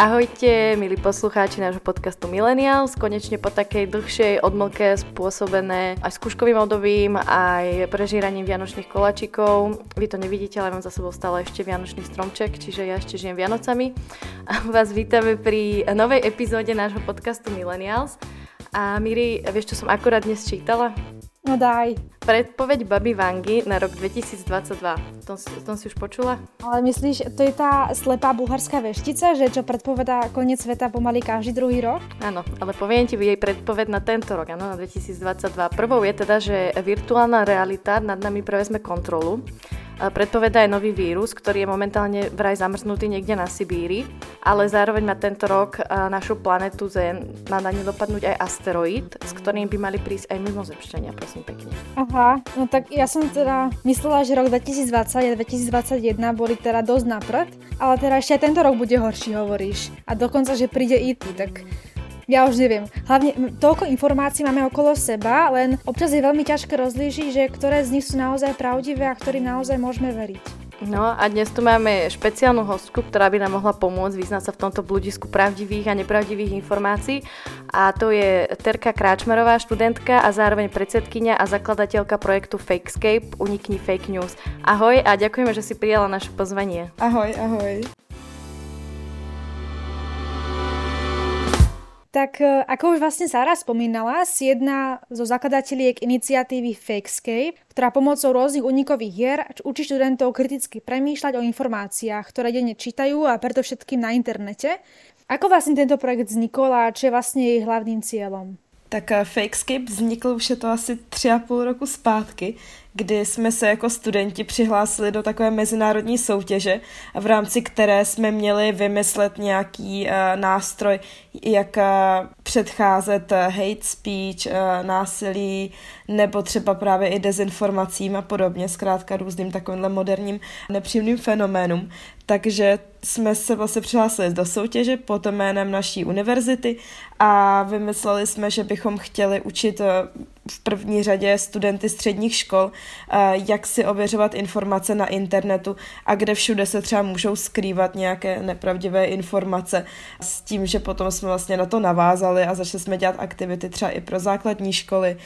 Ahojte, milí poslucháči nášho podcastu Millennials. Konečne po takej dlhšej odmlke spôsobené aj skúškovým obdobím, aj prežíraním vianočných koláčikov. Vy to nevidíte, ale mám za sebou stále ešte vianočný stromček, čiže ja ešte žijem Vianocami. A vás vítame pri novej epizóde nášho podcastu Millennials. A Miri, vieš, čo som akorát dnes čítala? No daj. Predpoveď Baby Vangy na rok 2022. Tom, tom si už počula? Ale myslíš, to je tá slepá bulharská veštica, že čo predpovedá koniec sveta pomaly každý druhý rok? Áno, ale poviem ti jej predpoved na tento rok, áno, na 2022. Prvou je teda, že virtuálna realita nad nami prevezme kontrolu predpovedá aj nový vírus, ktorý je momentálne vraj zamrznutý niekde na Sibíri, ale zároveň má tento rok našu planetu Zem, má na ňu dopadnúť aj asteroid, s ktorým by mali prísť aj mimozemšťania, prosím pekne. Aha, no tak ja som teda myslela, že rok 2020 a 2021 boli teda dosť na prd, ale teda ešte aj tento rok bude horší, hovoríš. A dokonca, že príde IT, tak ja už neviem. Hlavne toľko informácií máme okolo seba, len občas je veľmi ťažké rozlížiť, že ktoré z nich sú naozaj pravdivé a ktorým naozaj môžeme veriť. No a dnes tu máme špeciálnu hostku, ktorá by nám mohla pomôcť vyznať sa v tomto bludisku pravdivých a nepravdivých informácií. A to je Terka Kráčmarová, študentka a zároveň predsedkynia a zakladateľka projektu Fakescape Unikni Fake News. Ahoj a ďakujeme, že si prijala naše pozvanie. Ahoj, ahoj. Tak e, ako už vlastne Sara spomínala, si jedna zo zakladateľiek iniciatívy Fakescape, ktorá pomocou rôznych unikových hier učí študentov kriticky premýšľať o informáciách, ktoré denne čítajú a preto všetkým na internete. Ako vlastne tento projekt vznikol a čo je vlastne jej hlavným cieľom? Tak e, Fakescape vznikl už je to asi tři a půl roku zpátky, kdy jsme se jako studenti přihlásili do takové mezinárodní soutěže, v rámci které jsme měli vymyslet nějaký uh, nástroj, jak uh, předcházet hate speech, uh, násilí, nebo třeba právě i dezinformacím a podobně, zkrátka různým takovýmhle moderním nepříjemným fenoménům. Takže jsme se vlastně přihlásili do soutěže pod jménem naší univerzity a vymysleli jsme, že bychom chtěli učit v první řadě studenty středních škol, eh, jak si ověřovat informace na internetu a kde všude se třeba můžou skrývat nějaké nepravdivé informace s tím, že potom jsme vlastně na to navázali a začali jsme dělat aktivity třeba i pro základní školy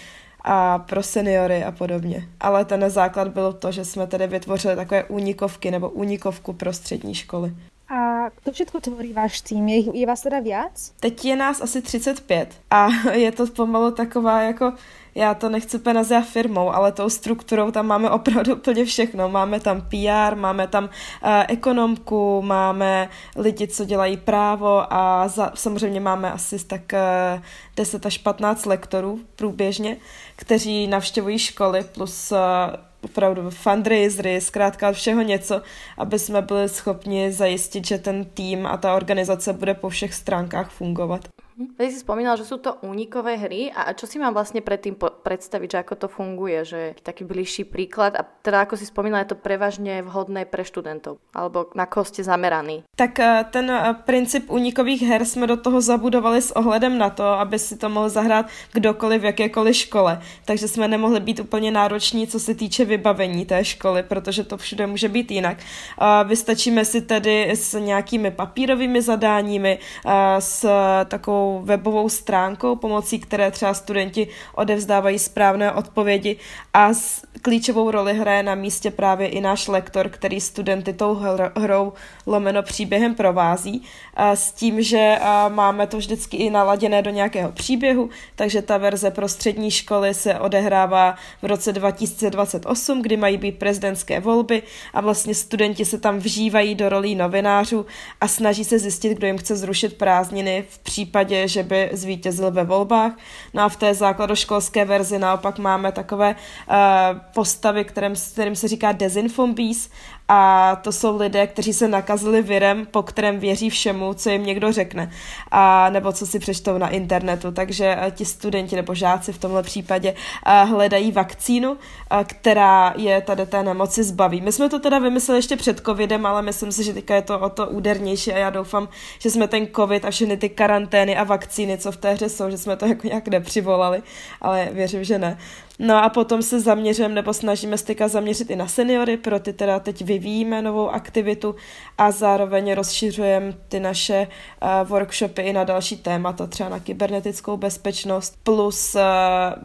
a pro seniory a podobně. Ale ten základ bylo to, že jsme tedy vytvořili takové únikovky nebo únikovku pro střední školy. A kto všetko tvorí váš tým? Je, je vás teda viac? Teď je nás asi 35 a je to pomalu taková jako já to nechci úplně nazvat firmou, ale tou strukturou tam máme opravdu úplně všechno. Máme tam PR, máme tam uh, ekonomku, máme lidi, co dělají právo a za, samozřejmě máme asi tak uh, 10 až 15 lektorů průběžně, kteří navštěvují školy plus uh, opravdu fundraisery, zkrátka všeho něco, aby jsme byli schopni zajistit, že ten tým a ta organizace bude po všech stránkách fungovat. Ty si spomínal, že sú to únikové hry a čo si mám vlastne predtým predstaviť, že ako to funguje, že taký bližší príklad a teda ako si spomínal, je to prevažne vhodné pre študentov alebo na koho ste zameraní? Tak eh, ten eh, princip únikových her jsme do toho zabudovali s ohledem na to, aby si to mohl zahrát kdokoliv v jakékoliv škole. Takže jsme nemohli být úplně nároční, co se týče vybavení té školy, protože to všude může být jinak. Vystačíme si tedy s nějakými papírovými zadáními, s takovou webovou stránkou, pomocí které třeba studenti odevzdávají správné odpovědi a s klíčovou roli hraje na místě právě i náš lektor, který studenty tou hrou lomeno příběhem provází. S tím, že máme to vždycky i naladěné do nějakého příběhu, takže ta verze pro střední školy se odehrává v roce 2028, kdy mají být prezidentské volby a vlastně studenti se tam vžívají do rolí novinářů a snaží se zjistit, kdo jim chce zrušit prázdniny v případě případě, že by zvítězil ve volbách. No a v té základoškolské verzi naopak máme takové uh, postavy, kterým, kterým se říká dezinfombies a to jsou lidé, kteří se nakazili virem, po kterém věří všemu, co jim někdo řekne, a nebo co si přečtou na internetu. Takže uh, ti studenti nebo žáci v tomhle případě uh, hledají vakcínu, uh, která je tady té nemoci zbaví. My jsme to teda vymysleli ještě před covidem, ale myslím si, že teďka je to o to údernější a já doufám, že jsme ten covid a všechny ty karantény a vakcíny, co v té hře jsou, že jsme to jako nějak nepřivolali, ale věřím, že ne. No a potom se zaměřím nebo snažíme se teďka zaměřit i na seniory, pro ty teda teď vyvíjíme novou aktivitu a zároveň rozšiřujeme ty naše uh, workshopy i na další témata, třeba na kybernetickou bezpečnost, plus uh,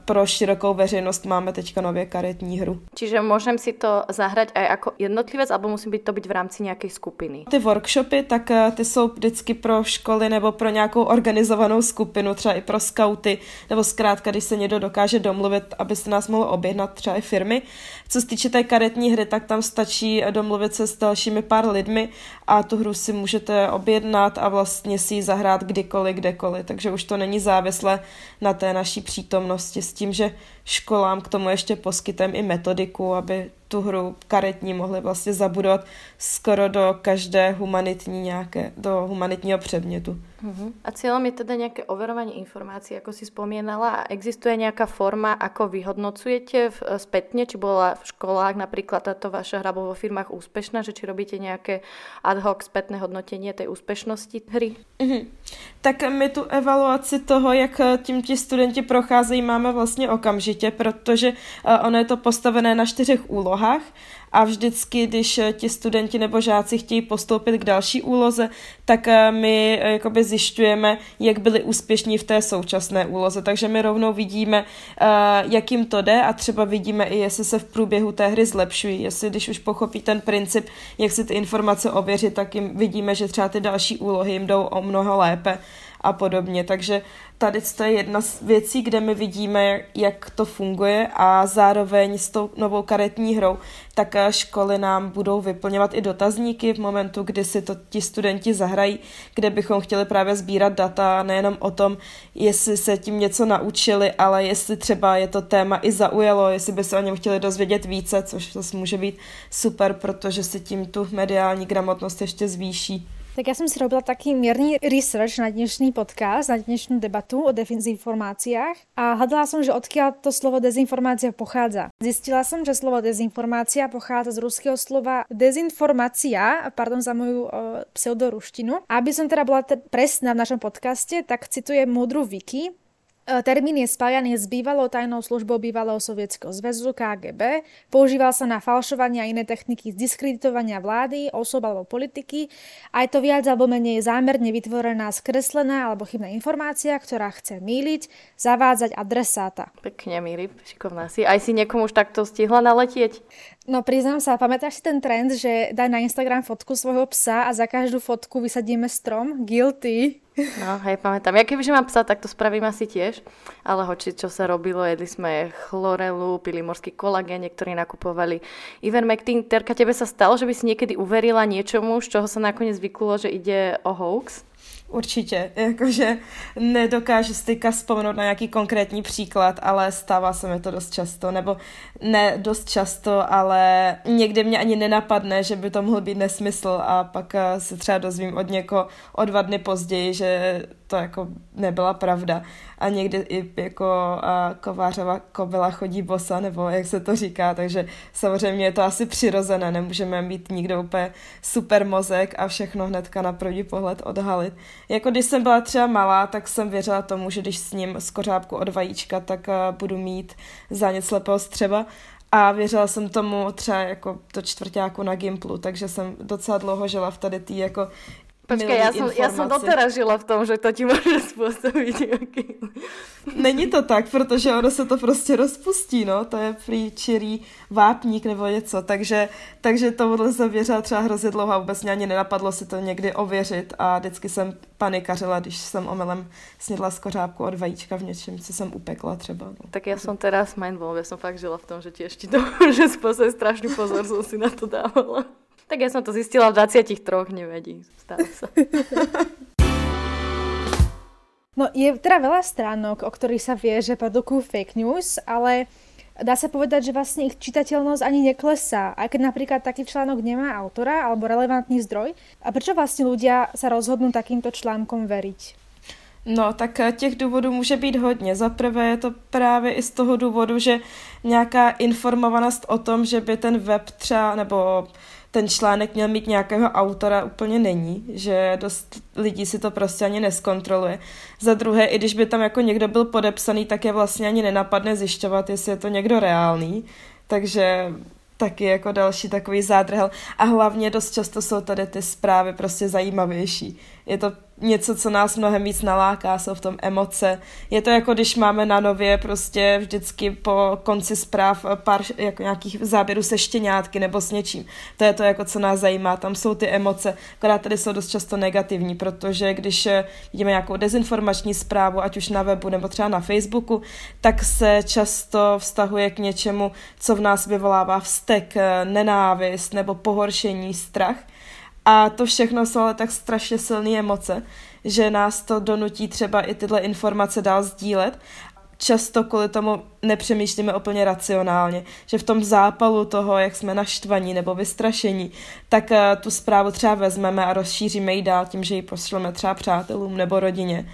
pro širokou veřejnost máme teďka nově karetní hru. Čiže můžem si to zahrať aj jako jednotlivec, alebo musí být to být v rámci nějaké skupiny? Ty workshopy, tak uh, ty jsou vždycky pro školy nebo pro nějakou organizovanou skupinu, třeba i pro skauty, nebo zkrátka, když se někdo dokáže domluvit, aby se nás mohlo objednat třeba i firmy. Co se týče té karetní hry, tak tam stačí domluvit se s dalšími pár lidmi a tu hru si můžete objednat a vlastně si ji zahrát kdykoliv, kdekoliv. Takže už to není závislé na té naší přítomnosti s tím, že školám k tomu ještě poskytujeme i metodiku, aby tu hru karetní mohli vlastně zabudovat skoro do každé humanitní nějaké, do humanitního předmětu. Uh-huh. A cílem je teda nějaké overování informací, jako si vzpomínala. A existuje nějaká forma, ako vyhodnocujete v, spätne, či byla v školách například tato vaša hra vo firmách úspešná, že či robíte nějaké ad hoc spätné hodnotení té úspešnosti hry? Uh-huh. Tak my tu evaluaci toho, jak tím ti studenti procházejí, máme vlastně okamžitě, protože ono je to postavené na čtyřech úlohách a vždycky, když eh, ti studenti nebo žáci chtějí postoupit k další úloze, tak eh, my eh, jakoby zjišťujeme, jak byli úspěšní v té současné úloze. Takže my rovnou vidíme, jak jim to jde a třeba vidíme i, jestli se v průběhu té hry zlepšují. Jestli když už pochopí ten princip, jak si ty informace ověřit, tak jim vidíme, že třeba ty další úlohy jim jdou o mnoho lépe a podobně. Takže tady to je jedna z věcí, kde my vidíme, jak to funguje a zároveň s tou novou karetní hrou, tak eh, školy nám budou vyplňovat i dotazníky v momentu, kdy si to ti studenti zahrají, kde bychom chtěli právě sbírat data nejenom o tom, jestli se tím něco naučili, ale jestli třeba je to téma i zaujalo, jestli by se o něm chtěli dozvědět více, což zase může být super, protože si tím tu mediální gramotnost ještě zvýší. Tak ja som si robila taký mierný research na dnešný podcast, na dnešnú debatu o dezinformáciách a hľadala som, že odkiaľ to slovo dezinformácia pochádza. Zistila som, že slovo dezinformácia pochádza z ruského slova dezinformácia, pardon za moju uh, pseudoruštinu. Aby som teda bola te- presná v našom podcaste, tak citujem múdru Wiki, E, termín je spájaný s bývalou tajnou službou bývalého sovietského zväzu KGB. Používal sa na falšovanie a iné techniky diskreditovania vlády, osob alebo politiky. A je to viac alebo menej zámerne vytvorená, skreslená alebo chybná informácia, ktorá chce míliť, zavádzať adresáta. Pekne, Míri, šikovná si. Aj si niekomu už takto stihla naletieť? No priznám sa, pamätáš si ten trend, že daj na Instagram fotku svojho psa a za každú fotku vysadíme strom? Guilty. No, hej, pamätám. Ja kebyže mám psa, tak to spravím asi tiež. Ale hoči, čo sa robilo, jedli sme chlorelu, pili morský kolagén, niektorí nakupovali Ivermectin. Terka, tebe sa stalo, že by si niekedy uverila niečomu, z čoho sa nakoniec vyklulo, že ide o hoax? Určitě, jakože nedokážu si teďka vzpomenout na nějaký konkrétní příklad, ale stává se mi to dost často, nebo ne dost často, ale někdy mě ani nenapadne, že by to mohl být nesmysl a pak eh, se třeba dozvím od někoho o dva dny později, že to jako nebyla pravda. A někdy i jako a kovářova kobila chodí bosa, nebo jak se to říká, takže samozřejmě je to asi přirozené, nemůžeme mít nikdo úplně super mozek a všechno hnedka na první pohled odhalit. Jako když jsem byla třeba malá, tak jsem věřila tomu, že když s ním skořápku od vajíčka, tak budu mít zánět slepého střeba. A věřila jsem tomu třeba jako do čtvrtáku na Gimplu, takže jsem docela dlouho žila v tady té jako Počkej, já jsem, já jsem doteraz žila v tom, že to ti může způsobit nějaký... Není to tak, protože ono se to prostě rozpustí, no, to je free čirý vápník nebo něco, takže, takže tohle jsem věřila třeba hrozně dlouho a vůbec mě ani nenapadlo si to někdy ověřit a vždycky jsem panikařila, když jsem omelem snědla skořápku od vajíčka v něčem, co jsem upekla třeba. No. Tak já jsem teraz mindblown, já jsem fakt žila v tom, že ti ještě to může způsobit strašný pozor, jsem si na to dávala. Tak ja som to zistila v 23, nevadí, stále sa. No je teda veľa stránok, o ktorých sa vie, že produkujú fake news, ale dá sa povedať, že vlastne ich čitateľnosť ani neklesá. Aj keď napríklad taký článok nemá autora alebo relevantný zdroj. A prečo vlastne ľudia sa rozhodnú takýmto článkom veriť? No, tak eh, těch důvodů může být hodně. Za prvé je to právě i z toho důvodu, že nějaká informovanost o tom, že by ten web třeba, nebo ten článek měl mít nějakého autora, úplně není, že dost lidí si to prostě ani neskontroluje. Za druhé, i když by tam jako někdo byl podepsaný, tak je vlastně ani nenapadne zjišťovat, jestli je to někdo reálný. Takže taky jako další takový zádrhel. A hlavně dost často jsou tady ty zprávy prostě zajímavější. Je to něco, co nás mnohem víc naláká, jsou v tom emoce. Je to jako když máme na nově prostě vždycky po konci zpráv pár jako nějakých záběrů se štěňátky nebo s něčím. To je to, jako co nás zajímá. Tam jsou ty emoce, které tady jsou dost často negativní, protože když vidíme nějakou dezinformační zprávu, ať už na webu nebo třeba na Facebooku, tak se často vztahuje k něčemu, co v nás vyvolává vztek, nenávist nebo pohoršení, strach. A to všechno jsou ale tak strašně silné emoce, že nás to donutí třeba i tyhle informace dál sdílet. Často kvůli tomu nepřemýšlíme úplně racionálně, že v tom zápalu toho, jak jsme naštvaní nebo vystrašení, tak eh, tu zprávu třeba vezmeme a rozšíříme ji dál tím, že ji pošleme třeba přátelům nebo rodině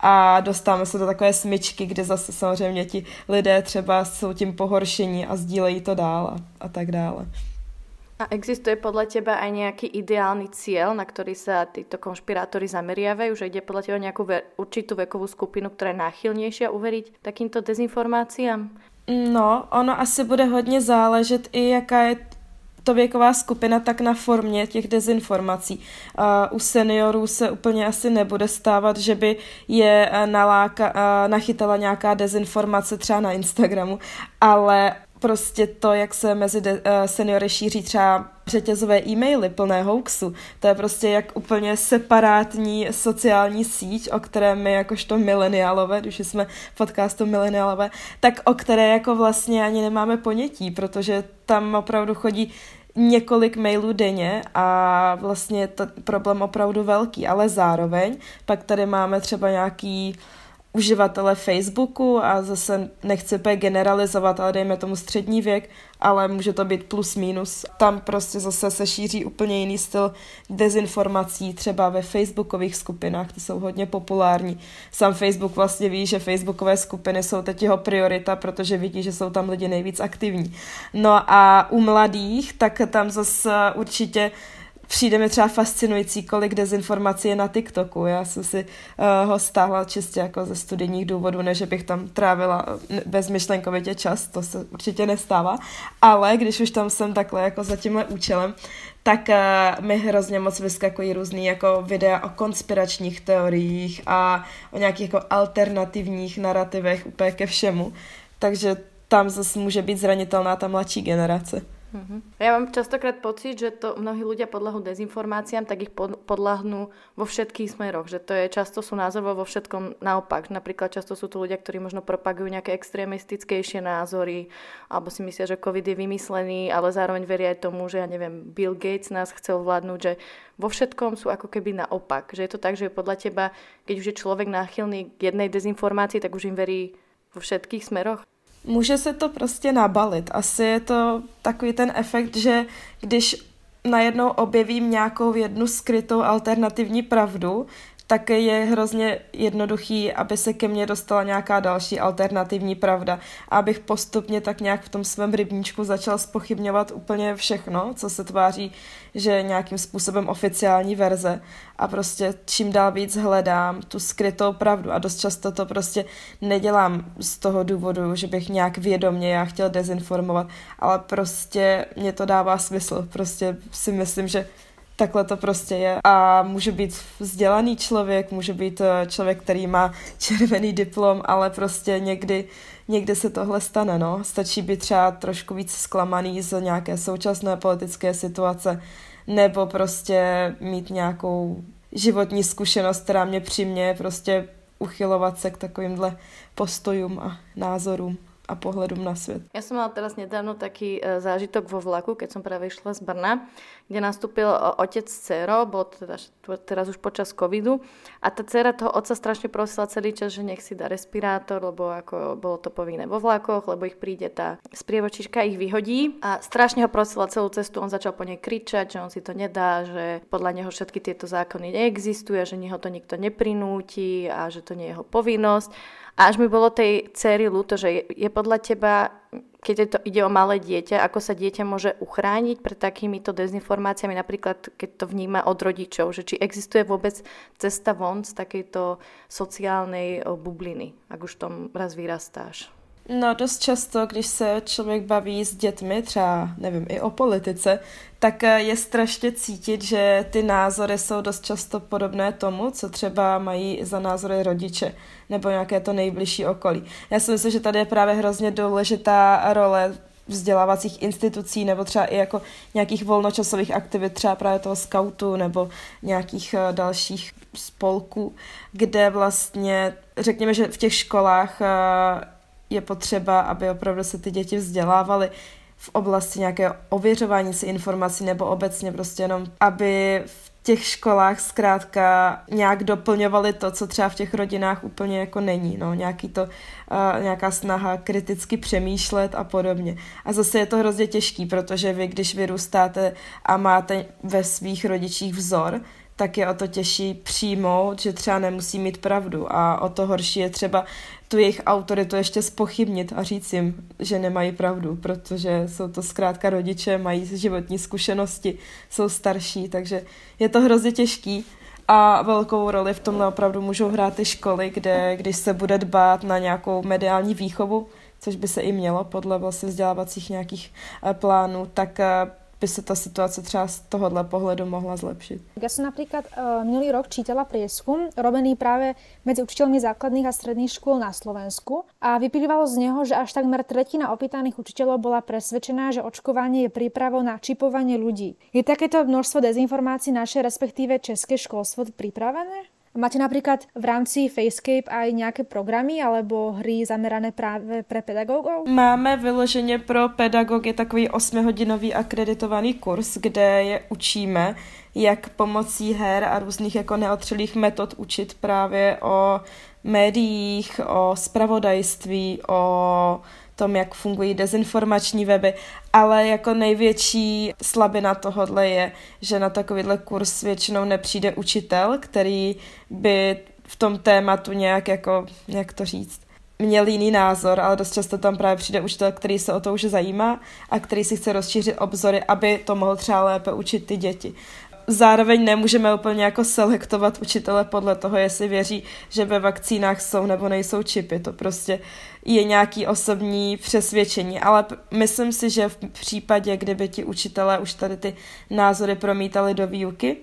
a dostáváme se do takové smyčky, kde zase samozřejmě ti lidé třeba jsou tím pohoršení a sdílejí to dál a, a tak dále. A existuje podľa teba aj nejaký ideálny cieľ, na ktorý sa títo konšpirátori zameriavajú, že ide podľa teba nejakú ve- určitú vekovú skupinu, ktorá je náchylnejšia uveriť takýmto dezinformáciám? No, ono asi bude hodně záležet i jaká je to věková skupina, tak na formě těch dezinformací. U seniorů se úplně asi nebude stávat, že by je naláka, uh, nachytala nějaká dezinformace třeba na Instagramu, ale prostě to, jak se mezi de- uh, seniory šíří třeba řetězové e-maily plné hoaxu, to je prostě jak úplně separátní sociální síť, o které my jakožto mileniálové, když jsme v podcastu mileniálové, tak o které jako vlastně ani nemáme ponětí, protože tam opravdu chodí několik mailů denně a vlastně je to problém opravdu velký, ale zároveň pak tady máme třeba nějaký uh, uživatele Facebooku a zase nechci úplně generalizovat, ale dejme tomu střední věk, ale může to být plus minus. Tam prostě zase se šíří úplně jiný styl dezinformací, třeba ve facebookových skupinách, ty jsou hodně populární. Sam Facebook vlastně ví, že facebookové skupiny jsou teď jeho priorita, protože vidí, že jsou tam lidi nejvíc aktivní. No a u mladých, tak tam zase určitě přijde mi třeba fascinující, kolik dezinformací je na TikToku. Já jsem si uh, ho stáhla čistě jako ze studijních důvodů, než bych tam trávila eh, bezmyšlenkovitě čas, to se určitě nestává, ale když už tam jsem takhle jako za tímhle účelem, tak uh, mi hrozně moc vyskakují různý jako videa o konspiračních teoriích a o nějakých jako alternativních narrativech úplně ke všemu. Takže tam zase může být zranitelná ta mladší generace. Uh-huh. Ja mám častokrát pocit, že to mnohí ľudia podľahnú dezinformáciám, tak ich podľahnú vo všetkých smeroch. Že to je často sú názorovo vo všetkom naopak. Napríklad často sú to ľudia, ktorí možno propagujú nejaké extrémistickejšie názory, alebo si myslia, že COVID je vymyslený, ale zároveň veria aj tomu, že ja neviem, Bill Gates nás chcel vládnuť, že vo všetkom sú ako keby naopak. Že je to tak, že podľa teba, keď už je človek náchylný k jednej dezinformácii, tak už im verí vo všetkých smeroch? Může se to prostě nabalit. Asi je to takový ten efekt, že když najednou objevím nějakou jednu skrytou alternativní pravdu, tak je hrozně jednoduchý, aby se ke mně dostala nějaká další alternativní pravda. A abych postupně tak nějak v tom svém rybníčku začal spochybňovat úplně všechno, co se tváří, že nějakým způsobem oficiální verze. A prostě čím dál víc hledám tu skrytou pravdu. A dost často to prostě nedělám z toho důvodu, že bych nějak vědomě já chtěl dezinformovat, ale prostě mě to dává smysl. Prostě si myslím, že takhle to prostě je. A může být vzdělaný člověk, může být eh, člověk, který má červený diplom, ale prostě někdy, někdy se tohle stane, no. Stačí být třeba trošku víc zklamaný z nějaké současné politické situace, nebo prostě mít nějakou životní zkušenost, která mě přimě prostě uchylovat se k takovýmhle postojům a názorům a pohledom na svět. Ja som mala teraz nedávno taký e, zážitok vo vlaku, keď som práve išla z Brna, kde nastúpil e, otec s dcerou, bolo to teda teraz už počas covidu a tá dcera toho otca strašne prosila celý čas, že nech si dá respirátor, lebo ako bolo to povinné vo vlakoch, lebo ich príde tá sprievočička, ich vyhodí a strašne ho prosila celú cestu, on začal po nej kričať, že on si to nedá, že podľa neho všetky tieto zákony neexistujú, že neho to nikto neprinúti a že to nie je jeho povinnosť. A až mi bolo tej céry ľúto, že je, je podľa teba, keď je to, ide o malé dieťa, ako sa dieťa môže uchrániť pred takýmito dezinformáciami, napríklad keď to vníma od rodičov, že či existuje vôbec cesta von z takejto sociálnej bubliny, ak už tom raz vyrastáš. No dost často, když se člověk baví s dětmi, třeba nevím, i o politice, tak eh, je strašně cítit, že ty názory jsou dost často podobné tomu, co třeba mají za názory rodiče nebo nějaké to nejbližší okolí. Já si myslím, že tady je právě hrozně důležitá role vzdělávacích institucí nebo třeba i jako nějakých volnočasových aktivit, třeba právě toho skautu nebo nějakých eh, dalších spolků, kde vlastně, řekněme, že v těch školách eh, je potřeba, aby opravdu se ty děti vzdělávaly v oblasti nějaké ověřování si informací nebo obecně prostě jenom, aby v těch školách zkrátka nějak doplňovali to, co třeba v těch rodinách úplně jako není, no, nějaký to, uh, nějaká snaha kriticky přemýšlet a podobně. A zase je to hrozně těžký, protože vy, když vyrůstáte a máte ve svých rodičích vzor, tak je o to těžší přijmout, že třeba nemusí mít pravdu a o to horší je třeba tu jejich autoritu ještě spochybnit a říct jim, že nemají pravdu, protože jsou to zkrátka rodiče, mají životní zkušenosti, jsou starší, takže je to hrozně těžký a velkou roli v tomhle opravdu můžou hrát ty školy, kde když se bude dbát na nějakou mediální výchovu, což by se i mělo podle vlastně vzdělávacích nějakých eh, plánů, tak eh, by se ta situace třeba z tohohle pohledu mohla zlepšit. Ja som napríklad uh, minulý rok čítala prieskum, robený práve medzi učiteľmi základných a stredných škôl na Slovensku a vyplývalo z neho, že až takmer tretina opýtaných učiteľov bola presvedčená, že očkovanie je prípravou na čipovanie ľudí. Je takéto množstvo dezinformácií naše, respektíve české školstvo pripravené? Máte napríklad v rámci Facescape aj nejaké programy alebo hry zamerané právě pre pedagogov? Máme vyloženě pro pedagogy takový 8-hodinový akreditovaný kurz, kde je učíme, jak pomocí her a různých jako neotřelých metod učit právě o médiích, o spravodajství, o tom, jak fungují dezinformační weby, ale jako největší slabina tohodle je, že na takovýhle kurz většinou nepřijde učitel, který by v tom tématu nějak jako, jak to říct, měl jiný názor, ale dost často tam právě přijde učitel, který se o to už zajímá a který si chce rozšířit obzory, aby to mohl třeba lépe učit ty děti zároveň nemůžeme úplně jako selektovat učitele podle toho, jestli věří, že ve vakcínách jsou nebo nejsou čipy. To prostě je nějaký osobní přesvědčení, ale myslím si, že v případě, kdyby ti učitelé už tady ty názory promítali do výuky,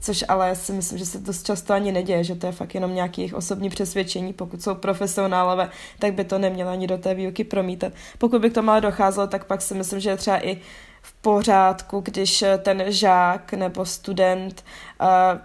což ale si myslím, že se to často ani neděje, že to je fakt jenom nějaký jejich osobní přesvědčení, pokud jsou profesionálové, tak by to nemělo ani do té výuky promítat. Pokud by k tomu ale docházelo, tak pak si myslím, že třeba i pořádku, když ten žák nebo student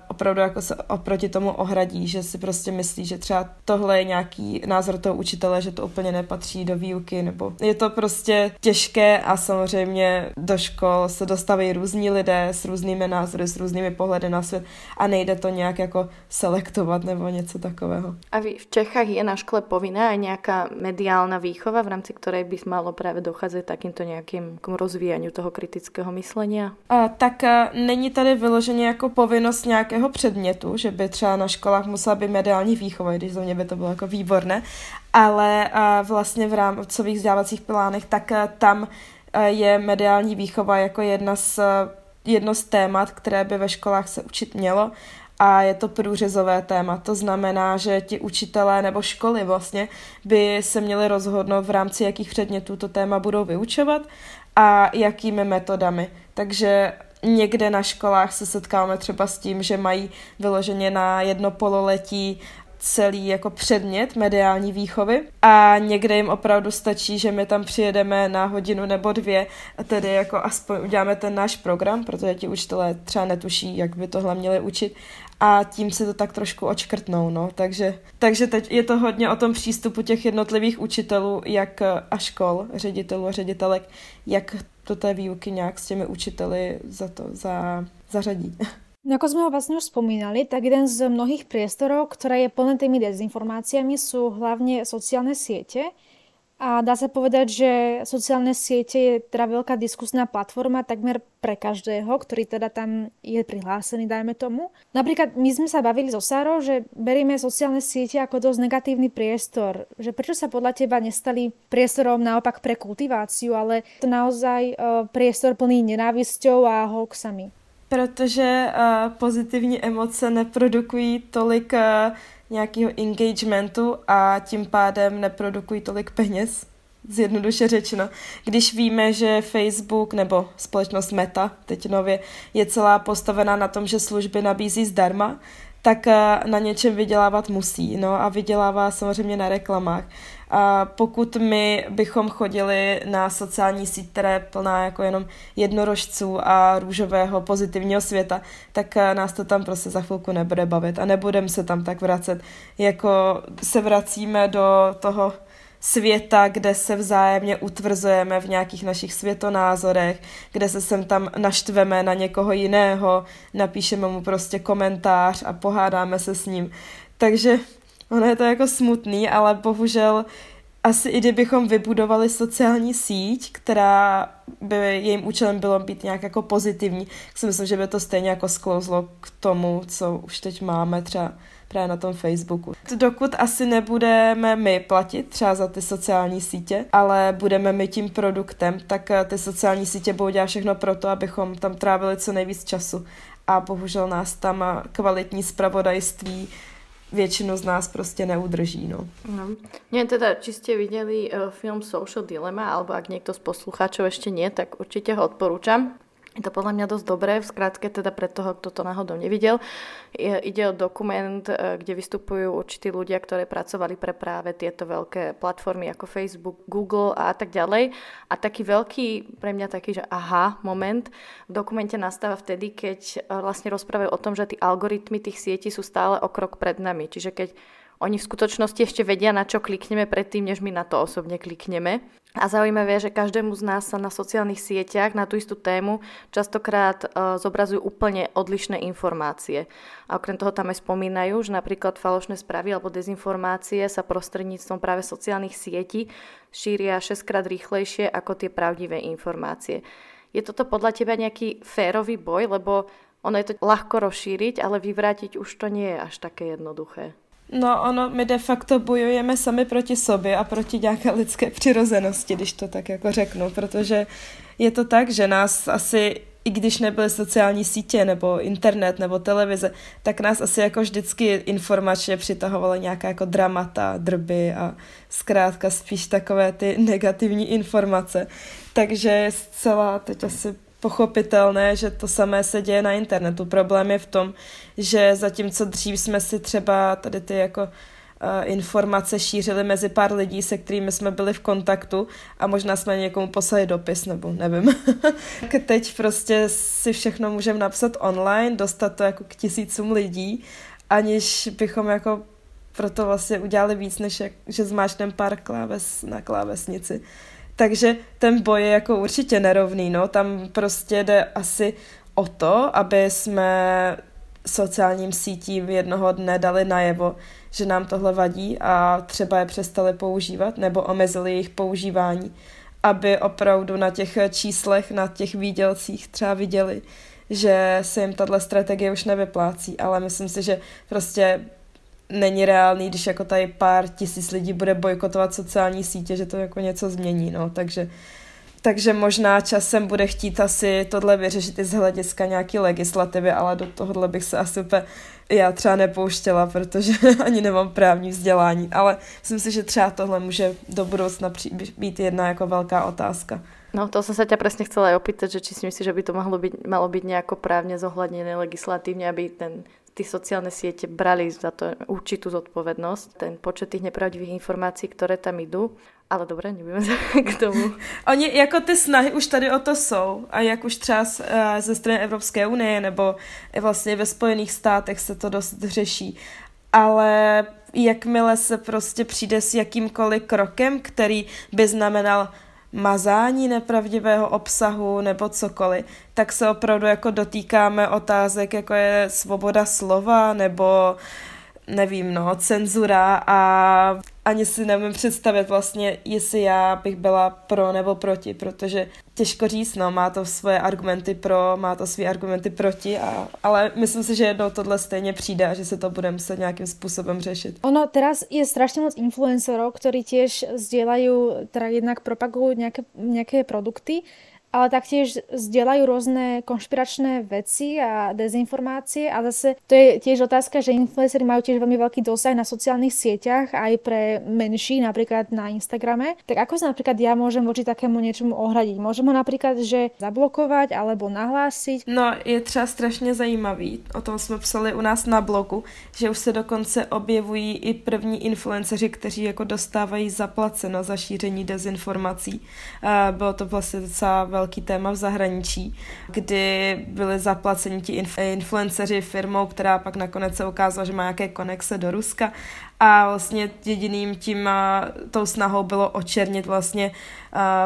opravdu jako se oproti tomu ohradí, že si prostě myslí, že třeba tohle je nějaký názor toho učitele, že to úplně nepatří do výuky, nebo je to prostě těžké a samozřejmě do škol se dostaví různí lidé s různými názory, s různými pohledy na svět a nejde to nějak jako selektovat nebo něco takového. A vy v Čechách je na škole povinná nějaká mediálna výchova, v rámci které by malo právě docházet takýmto nějakým rozvíjaniu toho kritického myslenia? A, tak a, není tady vyloženě jako povinnost nějakého předmětu, že by třeba na školách musela být mediální výchova, když za mě by to bylo jako výborné, ale vlastně v rámcových vzdělávacích plánech, tak tam je mediální výchova jako jedna z, jedno z témat, které by ve školách se učit mělo a je to průřezové téma. To znamená, že ti učitelé nebo školy vlastně by se měli rozhodnout v rámci jakých předmětů to téma budou vyučovat a jakými metodami. Takže někde na školách se setkáváme třeba s tím, že mají vyloženě na jedno pololetí celý jako předmět mediální výchovy a někde jim opravdu stačí, že my tam přijedeme na hodinu nebo dvě a tedy jako aspoň uděláme ten náš program, protože ti učitelé třeba netuší, jak by tohle měli učit a tím se to tak trošku očkrtnou, no. Takže, takže teď je to hodně o tom přístupu těch jednotlivých učitelů jak a škol, ředitelů a ředitelek, jak do té výuky nějak s těmi učiteli za to za, zařadí. No ako sme ho vlastne už spomínali, tak jeden z mnohých priestorov, ktoré je plné tými dezinformáciami, sú hlavne sociálne siete. A dá sa povedať, že sociálne siete je teda veľká diskusná platforma takmer pre každého, ktorý teda tam je prihlásený, dajme tomu. Napríklad my sme sa bavili so Sárou, že berieme sociálne siete ako dosť negatívny priestor. Že prečo sa podľa teba nestali priestorom naopak pre kultiváciu, ale to naozaj uh, priestor plný nenávisťou a hoaxami? Protože uh, pozitivní emoce neprodukují tolik uh, nějakého engagementu a tím pádem neprodukují tolik peněz, zjednoduše řečeno. Když víme, že Facebook nebo společnost Meta, teď nově, je celá postavená na tom, že služby nabízí zdarma, tak eh, na něčem vydělávat musí. No a vydělává samozřejmě na reklamách. A pokud my bychom chodili na sociální síť, která je plná jako jenom jednorožců a růžového pozitivního světa, tak eh, nás to tam prostě za chvilku nebude bavit a nebudeme se tam tak vracet, jako se vracíme do toho světa, kde se vzájemně utvrzujeme v nějakých našich světonázorech, kde se sem tam naštveme na někoho jiného, napíšeme mu prostě komentář a pohádáme se s ním. Takže ono je to jako smutný, ale bohužel asi i kdybychom vybudovali sociální síť, která by jejím účelem bylo být nějak jako pozitivní, tak si myslím, že by to stejně jako sklouzlo k tomu, co už teď máme třeba právě na tom Facebooku. Dokud asi nebudeme my platit třeba za ty sociální sítě, ale budeme my tím produktem, tak eh, ty sociální sítě budou dělat všechno pro to, abychom tam trávili co nejvíc času. A bohužel nás tam eh, kvalitní spravodajství většinu z nás prostě neudrží. No. No. Nie, teda, či ste videli uh, film Social Dilemma, alebo ak niekto z poslucháčov ešte nie, tak určite ho odporúčam. Je to podľa mňa dosť dobré, v skrátke teda pre toho, kto to náhodou nevidel. Ide o dokument, e, kde vystupujú určití ľudia, ktorí pracovali pre práve tieto veľké platformy ako Facebook, Google a tak ďalej. A taký veľký, pre mňa taký, že aha, moment v dokumente nastáva vtedy, keď e, vlastne rozprávajú o tom, že tí algoritmy tých sietí sú stále o krok pred nami. Čiže keď oni v skutočnosti ešte vedia, na čo klikneme predtým, než my na to osobne klikneme. A zaujímavé je, že každému z nás sa na sociálnych sieťach na tú istú tému častokrát uh, zobrazujú úplne odlišné informácie. A okrem toho tam aj spomínajú, že napríklad falošné správy alebo dezinformácie sa prostredníctvom práve sociálnych sietí šíria 6 krát rýchlejšie ako tie pravdivé informácie. Je toto podľa teba nejaký férový boj, lebo ono je to ľahko rozšíriť, ale vyvrátiť už to nie je až také jednoduché. No ono, my de facto bojujeme sami proti sobě a proti nějaké lidské přirozenosti, když to tak jako řeknu, protože je to tak, že nás asi i když nebyly sociální sítě nebo internet nebo televize, tak nás asi jako vždycky informačně přitahovaly nějaká jako dramata, drby a zkrátka spíš takové ty negativní informace. Takže zcela teď asi pochopitelné, že to samé se děje na internetu. Problém je v tom, že zatímco dřív jsme si třeba tady ty jako uh, informace šířili mezi pár lidí, se kterými jsme byli v kontaktu a možná jsme někomu poslali dopis, nebo nevím. Teď prostě si všechno můžeme napsat online, dostat to jako k tisícům lidí, aniž bychom jako proto vlastně udělali víc, než jak, že zmáčneme pár kláves na klávesnici. Takže ten boj je jako určitě nerovný, no. Tam prostě jde asi o to, aby jsme sociálním sítím jednoho dne dali najevo, že nám tohle vadí a třeba je přestali používat nebo omezili jejich používání, aby opravdu na těch číslech, na těch výdělcích třeba viděli, že se jim tahle strategie už nevyplácí, ale myslím si, že prostě není reálný, když jako tady pár tisíc lidí bude bojkotovat sociální sítě, že to jako něco změní, no, takže takže možná časem bude chtít asi tohle vyřešit i z hlediska nějaký legislativy, ale do tohohle bych se asi úplně já třeba nepouštěla, protože ani nemám právní vzdělání, ale myslím si, že třeba tohle může do budoucna být jedna jako velká otázka. No, to som sa ťa presne chcela aj opýtať, že či si myslíš, že by to mohlo byť, malo byť nejako právne zohľadnené legislatívne, aby ten ty sociálne siete brali za to určitú zodpovednosť, ten počet tých nepravdivých informácií, ktoré tam idú. Ale dobré, nebudeme k tomu. Oni jako ty snahy už tady o to jsou a jak už třeba eh, ze strany Evropské unie nebo vlastně ve Spojených státech se to dost řeší. Ale jakmile se prostě přijde s jakýmkoliv krokem, který by znamenal mazání nepravdivého obsahu nebo cokoliv, tak se opravdu jako dotýkáme otázek, jako je svoboda slova nebo nevím, no, cenzura a ani si nevím představit vlastně, jestli já bych byla pro nebo proti, protože těžko říct, no, má to svoje argumenty pro, má to své argumenty proti, a, ale myslím si, že jednou tohle stejně přijde a že se to bude muset nějakým způsobem řešit. Ono teraz je strašně moc influencerov, ktorí tiež zdieľajú, teda jednak propagujú nejaké, nejaké produkty, ale taktiež zdieľajú rôzne konšpiračné veci a dezinformácie a zase to je tiež otázka, že influenceri majú tiež veľmi veľký dosah na sociálnych sieťach aj pre menší, napríklad na Instagrame. Tak ako sa napríklad ja môžem voči takému niečomu ohradiť? Môžem ho napríklad, že zablokovať alebo nahlásiť? No, je třeba strašně zajímavý, o tom jsme psali u nás na blogu, že už se dokonce objevují i první influenceři, kteří jako dostávají zaplaceno za šíření dezinformací. Bylo to vlastně docela velký téma v zahraničí, kdy byli zaplaceni ti influenceři firmou, která pak nakonec se ukázala, že má nějaké konexe do Ruska a vlastně jediným tím tou snahou bylo očernit vlastně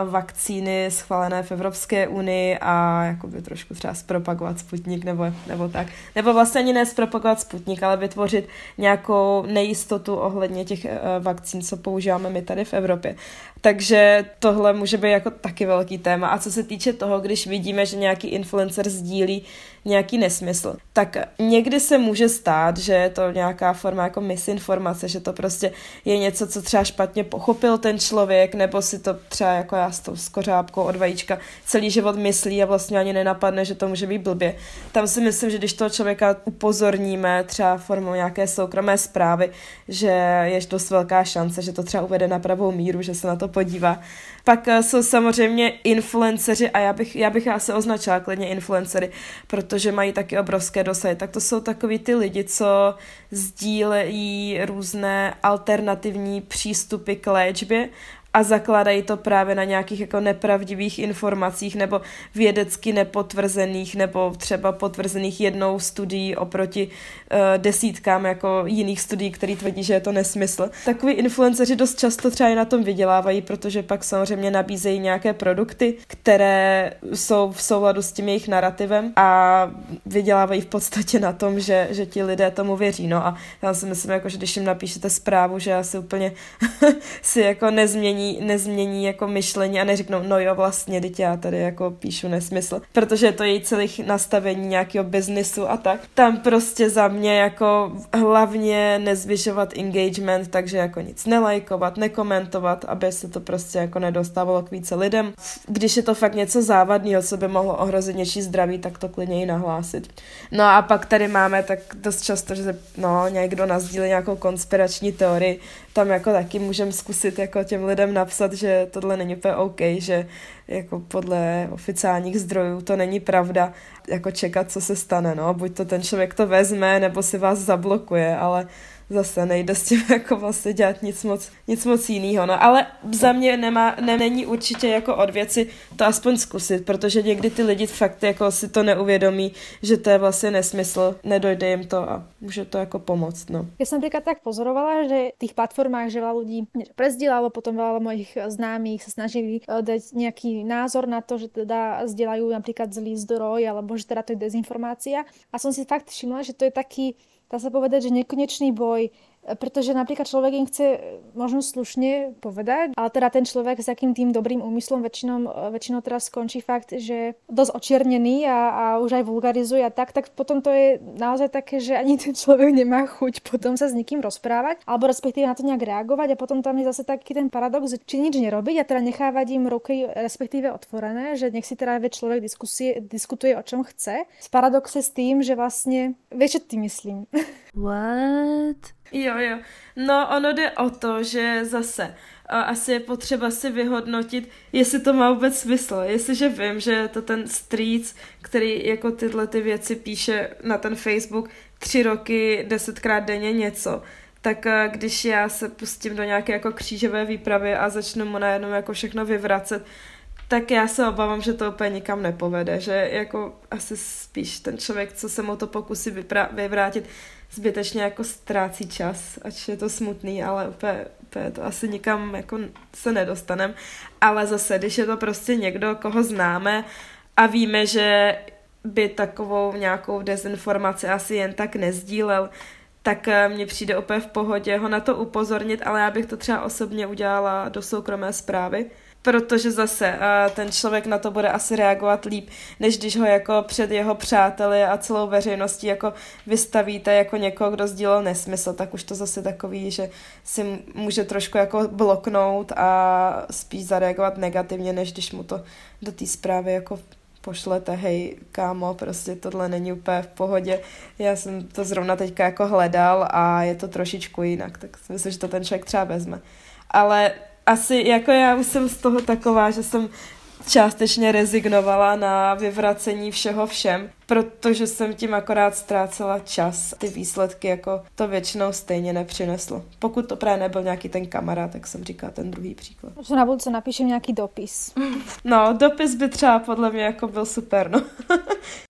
vakcíny schválené v Evropské unii a jakoby trošku třeba zpropagovat Sputnik nebo, nebo tak. Nebo vlastně ani ne zpropagovat Sputnik, ale vytvořit nějakou nejistotu ohledně těch e, vakcín, co používáme my tady v Evropě. Takže tohle může být jako taky velký téma. A co se týče toho, když vidíme, že nějaký influencer sdílí nějaký nesmysl, tak někdy se může stát, že je to nějaká forma jako misinformace, že to prostě je něco, co třeba špatně pochopil ten člověk, nebo si to třeba jako já s tou skořápkou od vajíčka celý život myslí a vlastně ani nenapadne, že to může být blbě. Tam si myslím, že když toho člověka upozorníme třeba formou nějaké soukromé zprávy, že je dost velká šance, že to třeba uvede na pravou míru, že se na to podívá. Pak eh, jsou samozřejmě influenceři a já bych, já bych asi označila klidně influencery, protože mají taky obrovské dosahy. Tak to jsou takový ty lidi, co sdílejí různé alternativní přístupy k léčbě a zakládají to právě na nějakých jako nepravdivých informacích nebo vědecky nepotvrzených nebo třeba potvrzených jednou studií oproti uh, desítkám jako jiných studií, které tvrdí, že je to nesmysl. Takový influenceři dost často třeba i na tom vydělávají, protože pak samozřejmě nabízejí nějaké produkty, které jsou v souladu s tím jejich narrativem a vydělávají v podstatě na tom, že, že ti lidé tomu věří. No a já si myslím, jako, že když jim napíšete zprávu, že asi úplně si jako nezmění nezmění, nezmění jako myšlení a neřeknou, no jo, vlastně, teď já tady jako píšu nesmysl, protože to je její celých nastavení nějakého biznisu a tak. Tam prostě za mě jako hlavně nezvyšovat engagement, takže jako nic nelajkovat, nekomentovat, aby se to prostě jako nedostávalo k více lidem. Když je to fakt něco závadného, co by mohlo ohrozit něčí zdraví, tak to klidně i nahlásit. No a pak tady máme tak dost často, že se, no, někdo nazdílí nějakou konspirační teorii, tam jako taky můžeme zkusit jako těm lidem napsat, že tohle není úplně OK, že jako podle oficiálních zdrojů to není pravda, jako čekat, co se stane, no, buď to ten člověk to vezme, nebo si vás zablokuje, ale zase nejde s tím jako vlastně dělat nic moc, nic moc jiného. No ale za mě nemá, ne, není určitě jako od věci to aspoň zkusit, protože někdy ty lidi fakt jako si to neuvědomí, že to je vlastně nesmysl, nedojde jim to a může to jako pomoct. No. Já jsem například tak pozorovala, že v těch platformách, že veľa ľudí prezdielalo, potom veľa mojich známých se snažili eh, dať nějaký názor na to, že teda zdieľajú například zlý zdroj, alebo že teda to je dezinformácia. A som si fakt všimla, že to je taký dá sa povedať, že nekonečný boj pretože napríklad človek im chce možno slušne povedať, ale teda ten človek s akým tým dobrým úmyslom väčšinou, väčšinou teraz skončí fakt, že dosť očiernený a, a už aj vulgarizuje a tak, tak potom to je naozaj také, že ani ten človek nemá chuť potom sa s nikým rozprávať, alebo respektíve na to nejak reagovať a potom tam je zase taký ten paradox, či nič nerobiť a teda nechávať im ruky respektíve otvorené, že nech si teda vie človek diskusie, diskutuje o čom chce. S paradoxe s tým, že vlastne, vieš, čo ty myslím? What? Jo, jo. No, ono jde o to, že zase asi je potřeba si vyhodnotit, jestli to má vůbec smysl. Jestliže vím, že to ten street, který jako tyhle ty věci píše na ten Facebook tři roky, desetkrát denně něco, tak když já se pustím do nějaké jako křížové výpravy a začnu mu najednou jako všechno vyvracet, tak já se obávám, že to úplně nikam nepovede, že jako asi spíš ten člověk, co se mu to pokusí vyvrátit, zbytečně jako ztrácí čas, ač je to smutný, ale úplně, úplně to asi nikam jako se nedostanem. Ale zase, když je to prostě někdo, koho známe a víme, že by takovou nějakou dezinformaci asi jen tak nezdílel, tak eh, mně přijde úplně v pohodě ho na to upozornit, ale já bych to třeba osobně udělala do soukromé zprávy, protože zase uh, ten člověk na to bude asi reagovat líp, než když ho jako před jeho přáteli a celou veřejností jako vystavíte jako někoho, kdo sdílel nesmysl, tak už to zase takový, že si může trošku jako bloknout a spíš zareagovat negativně, než když mu to do té zprávy jako pošlete, hej, kámo, prostě tohle není úplně v pohodě. Já jsem to zrovna teďka jako hledal a je to trošičku jinak, tak myslím, že to ten člověk třeba vezme. Ale asi jako já už jsem z toho taková, že jsem částečně rezignovala na vyvracení všeho všem, protože jsem tím akorát ztrácela čas. Ty výsledky jako to většinou stejně nepřineslo. Pokud to právě nebyl nějaký ten kamarád, tak jsem říkala ten druhý příklad. Že na budce napíšem nějaký dopis. No, dopis by třeba podle mě jako byl super, no.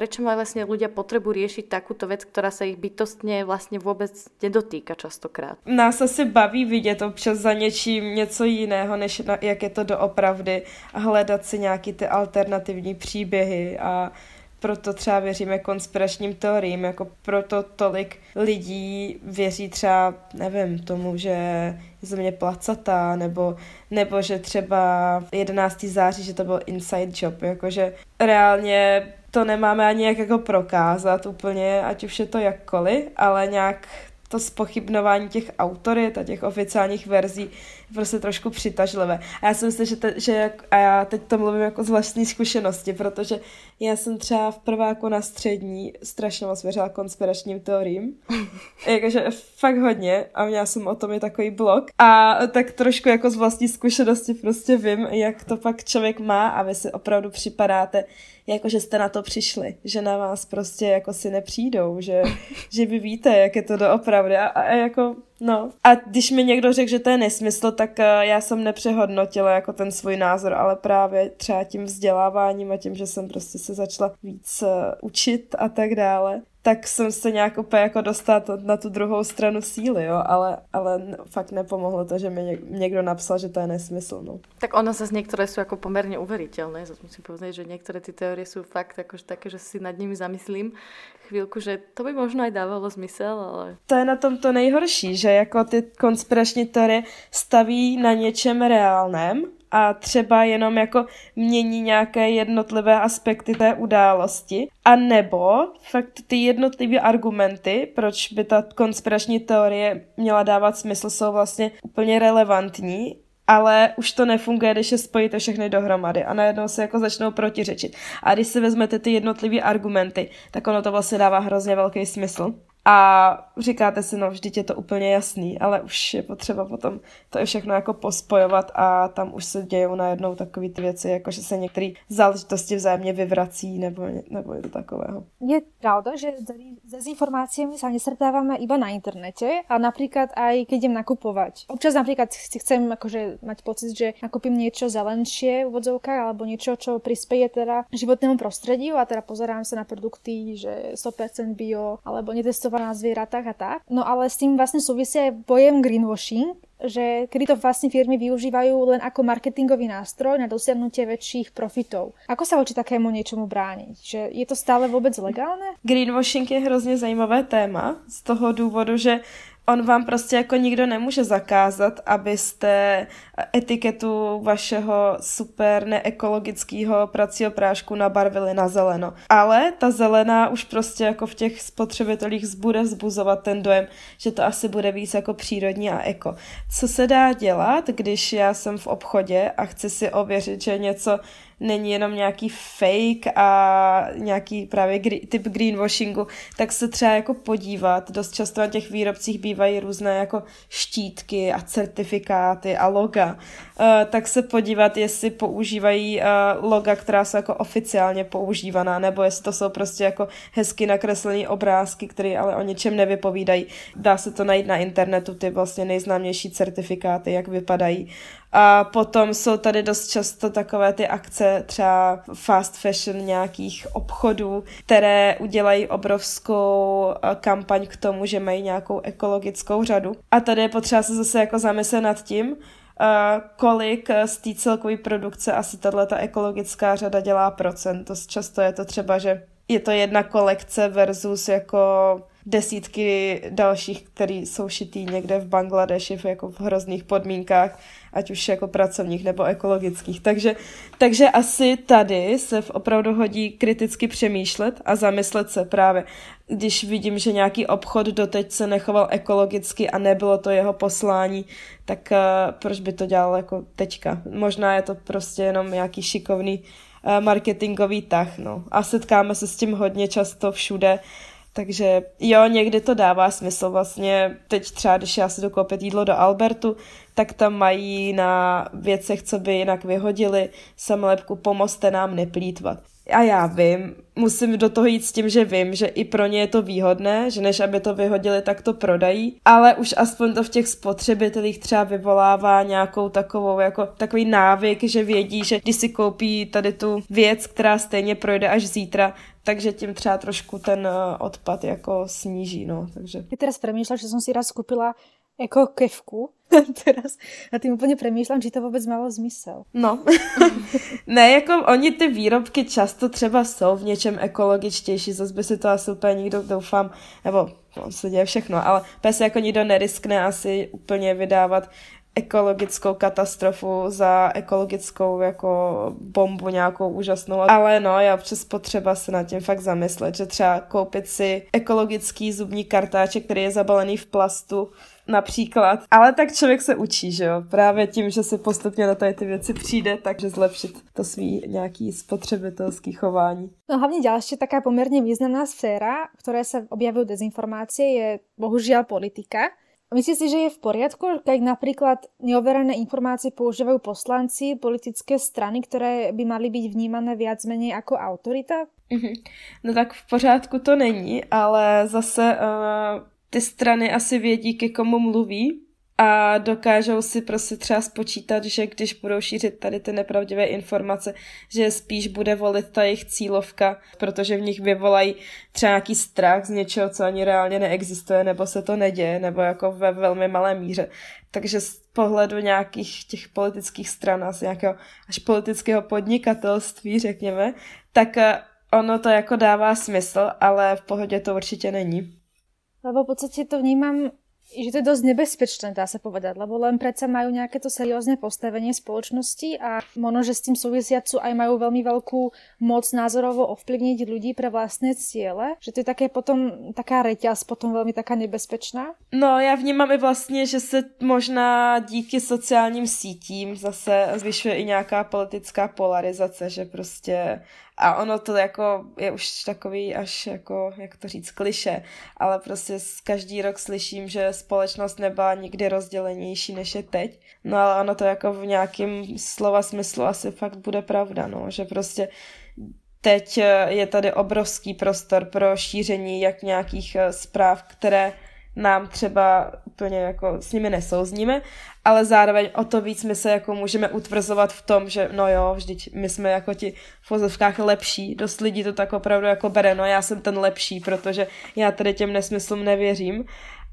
prečo vlastne ľudia potrebu riešiť takúto vec, ktorá sa ich bytostne vlastne vôbec nedotýka častokrát. Nás asi baví vidět občas za něčím něco jiného, než na, jak je to doopravdy a hledat si nějaký ty alternativní příběhy a proto třeba věříme konspiračním teoriím, jako proto tolik lidí věří třeba, nevím, tomu, že země placatá, nebo, nebo že třeba 11. září, že to byl inside job, jakože reálně to nemáme ani jak jako prokázat úplně, ať už je to jakkoliv, ale nějak to spochybnování těch autorit a těch oficiálních verzí je prostě trošku přitažlivé. A já si myslím, že, te, že jak, a já teď to mluvím jako z vlastní zkušenosti, protože já jsem třeba v prváku na střední strašně moc věřila konspiračním teoriím. Jakože fakt hodně a měla jsem o tom i takový blog. A tak trošku jako z vlastní zkušenosti prostě vím, jak to pak člověk má a vy si opravdu připadáte jako že jste na to přišli, že na vás prostě jako si nepřijdou, že, že vy víte, jak je to doopravdy a, a jako No. A když mi někdo řekl, že to je nesmysl, tak uh, já jsem nepřehodnotila jako ten svůj názor, ale právě třeba tím vzděláváním a tím, že jsem prostě se začala víc uh, učit a tak dále, tak jsem se nějak úplně jako dostat na tu druhou stranu síly, jo, ale, ale fakt nepomohlo to, že mi někdo napsal, že to je nesmysl, no. Tak ono zase některé jsou jako poměrně uvěřitelné, zase musím povedať, že některé ty teorie jsou fakt jakože také, že si nad nimi zamyslím chvíľku, že to by možno aj dávalo zmysel, ale... To je na tom to nejhorší, že jako ty konspirační teorie staví na něčem reálném, a třeba jenom jako mění nějaké jednotlivé aspekty té události. A nebo fakt ty jednotlivé argumenty, proč by ta konspirační teorie měla dávat smysl, jsou vlastně úplně relevantní ale už to nefunguje, když je spojíte všechny dohromady a najednou se jako začnou protiřečit. A když si vezmete ty jednotlivé argumenty, tak ono to vlastně dává hrozně velký smysl. A říkáte si, no vždyť je to úplně jasný, ale už je potřeba potom to je všechno jako pospojovat a tam už se dějou najednou takové ty věci, jako že se některé záležitosti vzájemně vyvrací nebo, nebo je to takového. Je pravda, že s dezinformáciami sa nestretávame iba na internete a napríklad aj keď idem nakupovať. Občas napríklad si chcem akože mať pocit, že nakúpim niečo zelenšie v vodzovkách alebo niečo, čo prispieje teda životnému prostrediu a teda pozerám sa na produkty, že 100% bio alebo netestované testovaná na zvieratách a tak. No ale s tým vlastne súvisia aj pojem greenwashing, že kedy to vlastne firmy využívajú len ako marketingový nástroj na dosiahnutie väčších profitov. Ako sa voči takému niečomu brániť? Že je to stále vôbec legálne? Greenwashing je hrozně zajímavé téma z toho důvodu, že on vám prostě jako nikdo nemůže zakázat, abyste etiketu vašeho super neekologického pracího prášku nabarvili na zeleno. Ale ta zelená už prostě jako v těch spotřebitelích bude vzbuzovat ten dojem, že to asi bude víc jako přírodní a eko. Co se dá dělat, když já jsem v obchodě a chci si ověřit, že něco není jenom nějaký fake a nějaký právě gr- typ greenwashingu, tak se třeba jako podívat. Dost často na těch výrobcích bývají různé jako štítky a certifikáty a loga. Uh, tak se podívat, jestli používají uh, loga, která jsou jako oficiálně používaná, nebo jestli to jsou prostě jako hezky nakreslené obrázky, které ale o ničem nevypovídají. Dá se to najít na internetu, ty vlastně nejznámější certifikáty, jak vypadají. A potom jsou tady dost často takové ty akce, třeba fast fashion nějakých obchodů, které udělají obrovskou eh, kampaň k tomu, že mají nějakou ekologickou řadu. A tady je potřeba se zase jako zamyslet nad tím, Uh, kolik z té celkové produkce asi tahle ekologická řada dělá procent. Dost často je to třeba, že je to jedna kolekce versus jako desítky dalších, které jsou šitý někde v Bangladeši v, jako v hrozných podmínkách, ať už jako pracovních nebo ekologických. Takže, takže asi tady se opravdu hodí kriticky přemýšlet a zamyslet se právě, když vidím, že nějaký obchod doteď se nechoval ekologicky a nebylo to jeho poslání, tak uh, proč by to dělal jako teďka? Možná je to prostě jenom nějaký šikovný uh, marketingový tah, no. A setkáme se s tím hodně často všude, takže jo, někdy to dává smysl. Vlastně teď třeba, když já si jdu koupit jídlo do Albertu, tak tam mají na věcech, co by jinak vyhodili, samolepku pomozte nám neplítvat. A já vím, musím do toho jít s tím, že vím, že i pro ně je to výhodné, že než aby to vyhodili, tak to prodají, ale už aspoň to v těch spotřebitelích třeba vyvolává nějakou takovou, jako takový návyk, že vědí, že když si koupí tady tu věc, která stejně projde až zítra, takže tím třeba trošku ten eh, odpad jako sníží, no, takže. Já teraz přemýšlel, že jsem si raz koupila jako kevku teraz a tím úplně přemýšlím, že to vůbec malo zmysel. No, ne, jako oni ty výrobky často třeba jsou v něčem ekologičtější, zase by si to asi úplně nikdo, doufám, nebo no, se děje všechno, ale pes jako nikdo neriskne asi úplně vydávat ekologickou katastrofu za ekologickou jako bombu nějakou úžasnou. Ale no, já občas potřeba se nad tím fakt zamyslet, že třeba koupit si ekologický zubní kartáček, který je zabalený v plastu, například. Ale tak člověk se učí, že jo? Právě tím, že si postupně na tady ty věci přijde, takže zlepšit to svý nějaký spotřebitelský chování. No hlavně další taká poměrně významná sféra, v které se objavují dezinformácie, je bohužel politika. Myslíš si, že je v poriadku, keď napríklad neoverené informácie používajú poslanci, politické strany, které by mali být vnímané viac menej jako autorita? Mm-hmm. No tak v pořádku to není, ale zase uh, ty strany asi vědí, ke komu mluví a dokážou si prostě třeba spočítat, že když budou šířit tady ty nepravdivé informace, že spíš bude volit ta jejich cílovka, protože v nich vyvolají třeba nějaký strach z něčeho, co ani reálně neexistuje, nebo se to neděje, nebo jako ve velmi malé míře. Takže z pohledu nějakých těch politických stran, asi nějakého až politického podnikatelství, řekněme, tak eh, ono to jako dává smysl, ale v pohodě to určitě není. Lebo v podstate to vnímam, že to je dosť nebezpečné, dá sa povedať, lebo len predsa majú nejaké to seriózne postavenie spoločnosti a možno, že s tým súvisiacu aj majú veľmi veľkú moc názorovo ovplyvniť ľudí pre vlastné ciele, že to je také potom, taká reťaz potom veľmi taká nebezpečná. No, já vnímám i vlastně, že se možná díky sociálním sítím zase zvyšuje i nějaká politická polarizace, že prostě a ono to jako je už takový až jako, jak to říct, kliše, ale prostě každý rok slyším, že společnost nebyla nikdy rozdělenější než je teď. No ale ono to jako v nějakém slova smyslu asi fakt bude pravda, no, že prostě teď je tady obrovský prostor pro šíření jak nějakých eh, zpráv, které nám třeba úplně jako s nimi nesouzníme, ale zároveň o to víc my se jako můžeme utvrzovat v tom, že no jo, vždyť my jsme jako ti v vozovkách lepší, dost lidí to tak opravdu jako bere, no já jsem ten lepší, protože já tady těm nesmyslům nevěřím,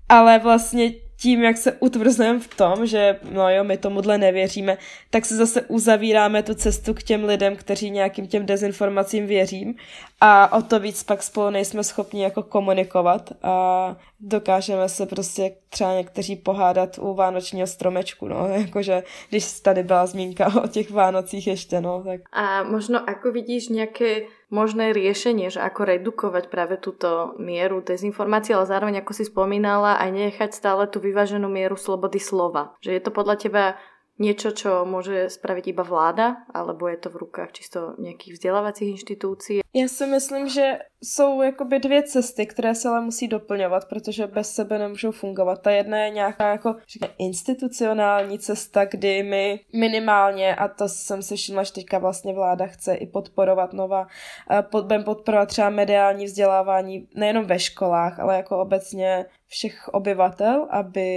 ale vlastně tím, jak se utvrzujeme v tom, že no jo, my tomuhle nevěříme, tak se zase uzavíráme tu cestu k těm lidem, kteří nějakým těm dezinformacím věřím a o to víc pak spolu nejsme schopni jako komunikovat a dokážeme se prostě třeba někteří pohádat u vánočního stromečku, no, jakože když tady byla zmínka o těch Vánocích ještě, no, tak. A možno ako vidíš nějaké možné riešenie, že ako redukovať práve túto mieru dezinformácií, ale zároveň, ako si spomínala, aj nechať stále tú vyváženú mieru slobody slova. Že je to podľa teba niečo, čo môže spraviť iba vláda, alebo je to v rukách čisto nějakých vzdělávacích inštitúcií? Já si myslím, že jsou jakoby dvě cesty, které se ale musí doplňovat, protože bez sebe nemůžou fungovat. Ta jedna je nějaká jako řekne, institucionální cesta, kdy my minimálně, a to jsem si všimla, že teďka vlastně vláda chce i podporovat nová, budeme podporovat třeba mediální vzdělávání nejenom ve školách, ale jako obecně všech obyvatel, aby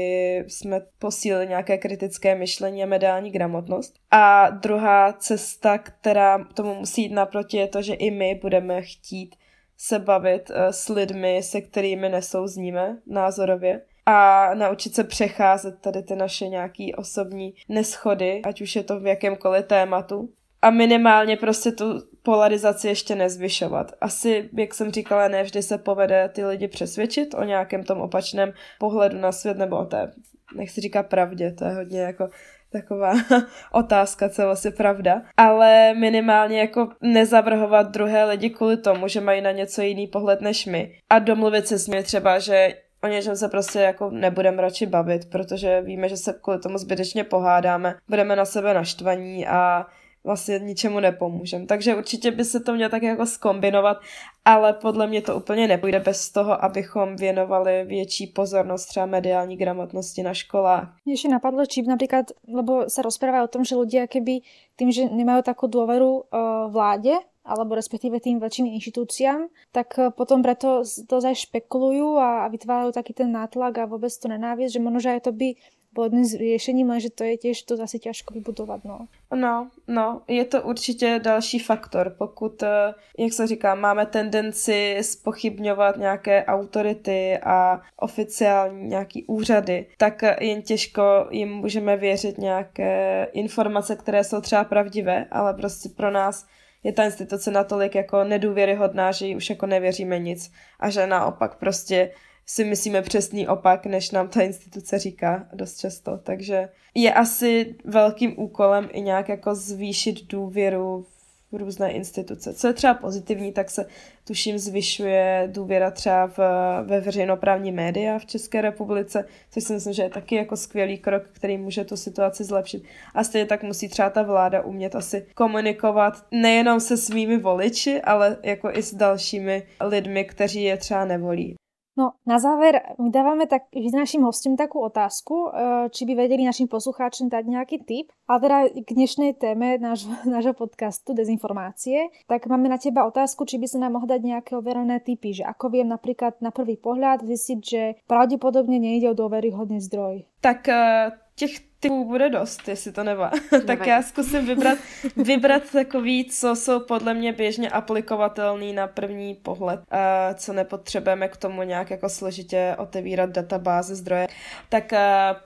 jsme posílili nějaké kritické myšlení a mediální gramotnost. A druhá cesta, která tomu musí jít naproti, je to, že i my budeme chtít se bavit eh, s lidmi, se kterými nesouzníme názorově a naučit se přecházet tady ty naše nějaký osobní neschody, ať už je to v jakémkoliv tématu. A minimálně prostě tu polarizaci ještě nezvyšovat. Asi, jak jsem říkala, ne vždy se povede ty lidi přesvědčit o nějakém tom opačném pohledu na svět nebo o té, nechci říkat pravdě, to je hodně jako taková otázka, co je vlastně pravda, ale minimálně jako nezavrhovat druhé lidi kvůli tomu, že mají na něco jiný pohled než my. A domluvit se s nimi třeba, že o něčem se prostě jako nebudeme radši bavit, protože víme, že se kvůli tomu zbytečně pohádáme, budeme na sebe naštvaní a vlastně ničemu nepomůžeme. Takže určitě by se to mělo tak jako skombinovat, ale podle mě to úplně nepůjde bez toho, abychom věnovali větší pozornost třeba mediální gramotnosti na školách. Mě ještě napadlo, či například, lebo se rozprávají o tom, že lidé keby tým, že nemají takovou důvěru uh, vládě, alebo respektíve tým väčším inštitúciám, tak eh, potom preto to zaj špekulujú a, a vytvárajú taký ten nátlak a vôbec to nenávisť, že možno, že aj to by bylo jedním z řešení, že to je těž to zase těžko vybudovat, no. No, no, je to určitě další faktor, pokud, eh, jak se říká, máme tendenci spochybňovat nějaké autority a oficiální nějaký úřady, tak jen těžko jim můžeme věřit nějaké informace, které jsou třeba pravdivé, ale prostě pro nás je ta instituce natolik jako nedůvěryhodná, že ji už jako nevěříme nic a že naopak prostě si myslíme přesný opak, než nám ta instituce říká dost často. Takže je asi velkým úkolem i nějak jako zvýšit důvěru v různé instituce. Co je třeba pozitivní, tak se tuším zvyšuje důvěra třeba v, ve veřejnoprávní média v České republice, což si myslím, že je taky jako skvělý krok, který může tu situaci zlepšit. A stejně tak musí třeba ta vláda umět asi komunikovat nejenom se svými voliči, ale jako i s dalšími lidmi, kteří je třeba nevolí. No, na záver my dávame tak vždy našim hostom takú otázku, eh, či by vedeli našim poslucháčom dať nejaký tip. A teda k dnešnej téme náš, nášho podcastu Dezinformácie, tak máme na teba otázku, či by sa nám mohli dať nejaké overené typy, že ako viem napríklad na prvý pohľad zistiť, že pravdepodobne nejde o dôveryhodný zdroj. Tak eh, těch typů bude dost, jestli to nevá. tak já zkusím vybrat, vybrat takový, co jsou podle mě běžně aplikovatelný na první pohled, a co nepotřebujeme k tomu nějak jako složitě otevírat databáze, zdroje. Tak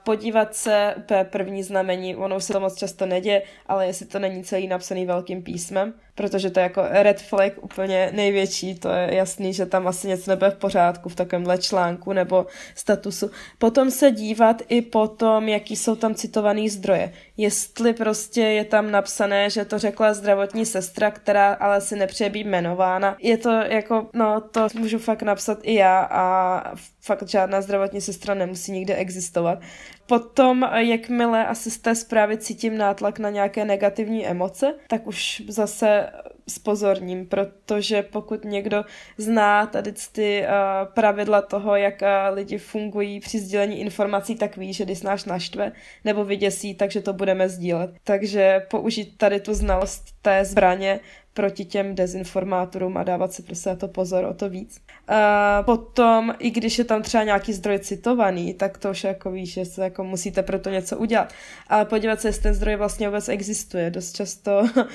podívat se, úplně první znamení, ono se to moc často neděje, ale jestli to není celý napsaný velkým písmem, protože to je jako red flag úplně největší, to je jasný, že tam asi něco nebude v pořádku v takovémhle článku nebo statusu. Potom se dívat i po tom, jaký jsou tam citovaný zdroje. Jestli prostě je tam napsané, že to řekla zdravotní sestra, která ale si nepřeje být jmenována. Je to jako, no to můžu fakt napsat i já a fakt žádná zdravotní sestra nemusí nikde existovat. Potom, jakmile asi z té zprávy cítím nátlak na nějaké negativní emoce, tak už zase spozorním, protože pokud někdo zná tady ty uh, pravidla toho, jak uh, lidi fungují při sdílení informací, tak ví, že když nás naštve nebo vyděsí, takže to budeme sdílet. Takže použít tady tu znalost té zbraně proti těm dezinformátorům a dávat si prostě na to pozor o to víc. A potom, i když je tam třeba nějaký zdroj citovaný, tak to už jako víš, že se jako musíte pro to něco udělat. Ale podívat se, jestli ten zdroj vlastně vůbec existuje. Dost často uh,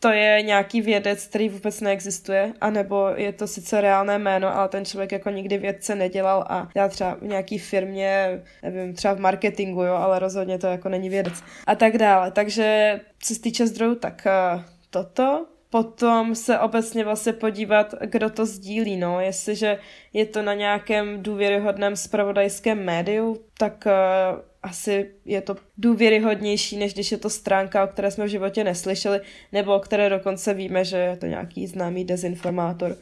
to je nějaký vědec, který vůbec neexistuje, anebo je to sice reálné jméno, ale ten člověk jako nikdy vědce nedělal a já třeba v nějaký firmě, nevím, třeba v marketingu, jo, ale rozhodně to jako není vědec. A tak dále. Takže co se týče zdrojů, tak uh, toto. Potom se obecně vlastně podívat, kdo to sdílí, no. Jestliže je to na nějakém důvěryhodném spravodajském médiu, tak uh, asi je to důvěryhodnější, než když je to stránka, o které jsme v životě neslyšeli, nebo o které dokonce víme, že je to nějaký známý dezinformátor.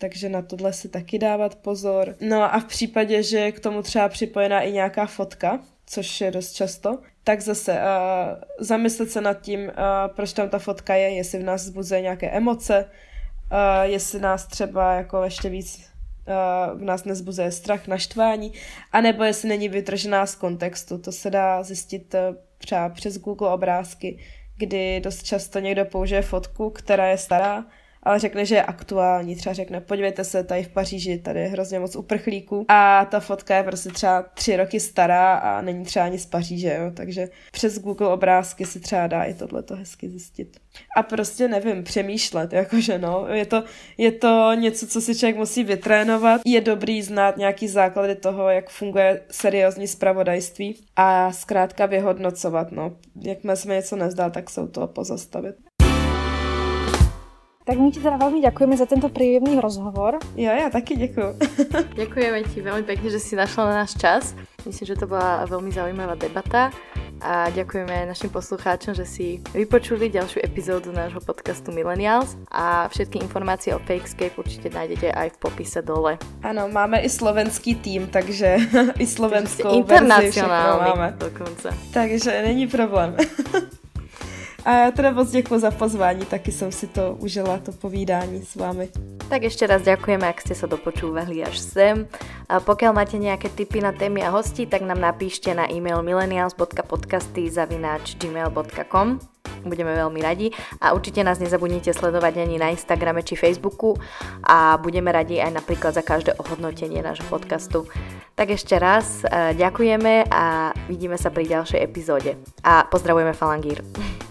Takže na tohle si taky dávat pozor. No a v případě, že je k tomu třeba připojená i nějaká fotka, což je dost často, tak zase uh, zamyslet se nad tím, uh, proč tam ta fotka je, jestli v nás zbuzuje nějaké emoce, uh, jestli nás třeba jako ještě víc v nás nezbuzuje strach, naštvání, anebo jestli není vytržená z kontextu. To se dá zjistit třeba přes Google obrázky, kdy dost často někdo použije fotku, která je stará, ale řekne, že je aktuální. Třeba řekne, podívejte se, tady v Paříži, tady je hrozně moc uprchlíků a ta fotka je prostě třeba tři roky stará a není třeba ani z Paříže, jo? takže přes Google obrázky si třeba dá i tohle hezky zjistit. A prostě nevím, přemýšlet, jakože no, je to, je to něco, co si člověk musí vytrénovat. Je dobrý znát nějaký základy toho, jak funguje seriózní spravodajství a zkrátka vyhodnocovat, no. Jakmile se mi něco nezdá, tak jsou to pozastavit. Tak my ti teda veľmi ďakujeme za tento príjemný rozhovor. Jo, já taky děkuji. Ďakujeme ti veľmi pekne, že si našla na náš čas. Myslím, že to bola veľmi zaujímavá debata a ďakujeme aj našim poslucháčom, že si vypočuli ďalšiu epizódu nášho podcastu Millennials a všetky informácie o Fakescape určite nájdete aj v popise dole. Ano, máme i slovenský tým, takže i slovenskou verzi máme. dokonce. Takže není problém. A já teda moc děkuji za pozvání, taky jsem si to užila, to povídání s vámi. Tak ešte raz ďakujeme, ak ste sa dopočúvali až sem. A pokiaľ máte nejaké tipy na témy a hosti, tak nám napíšte na e-mail millennials.podcasty zavináč gmail.com budeme veľmi radi a určite nás nezabudnite sledovať ani na Instagrame či Facebooku a budeme radi aj napríklad za každé ohodnotenie nášho podcastu. Tak ešte raz ďakujeme a vidíme sa pri ďalšej epizóde a pozdravujeme Falangír.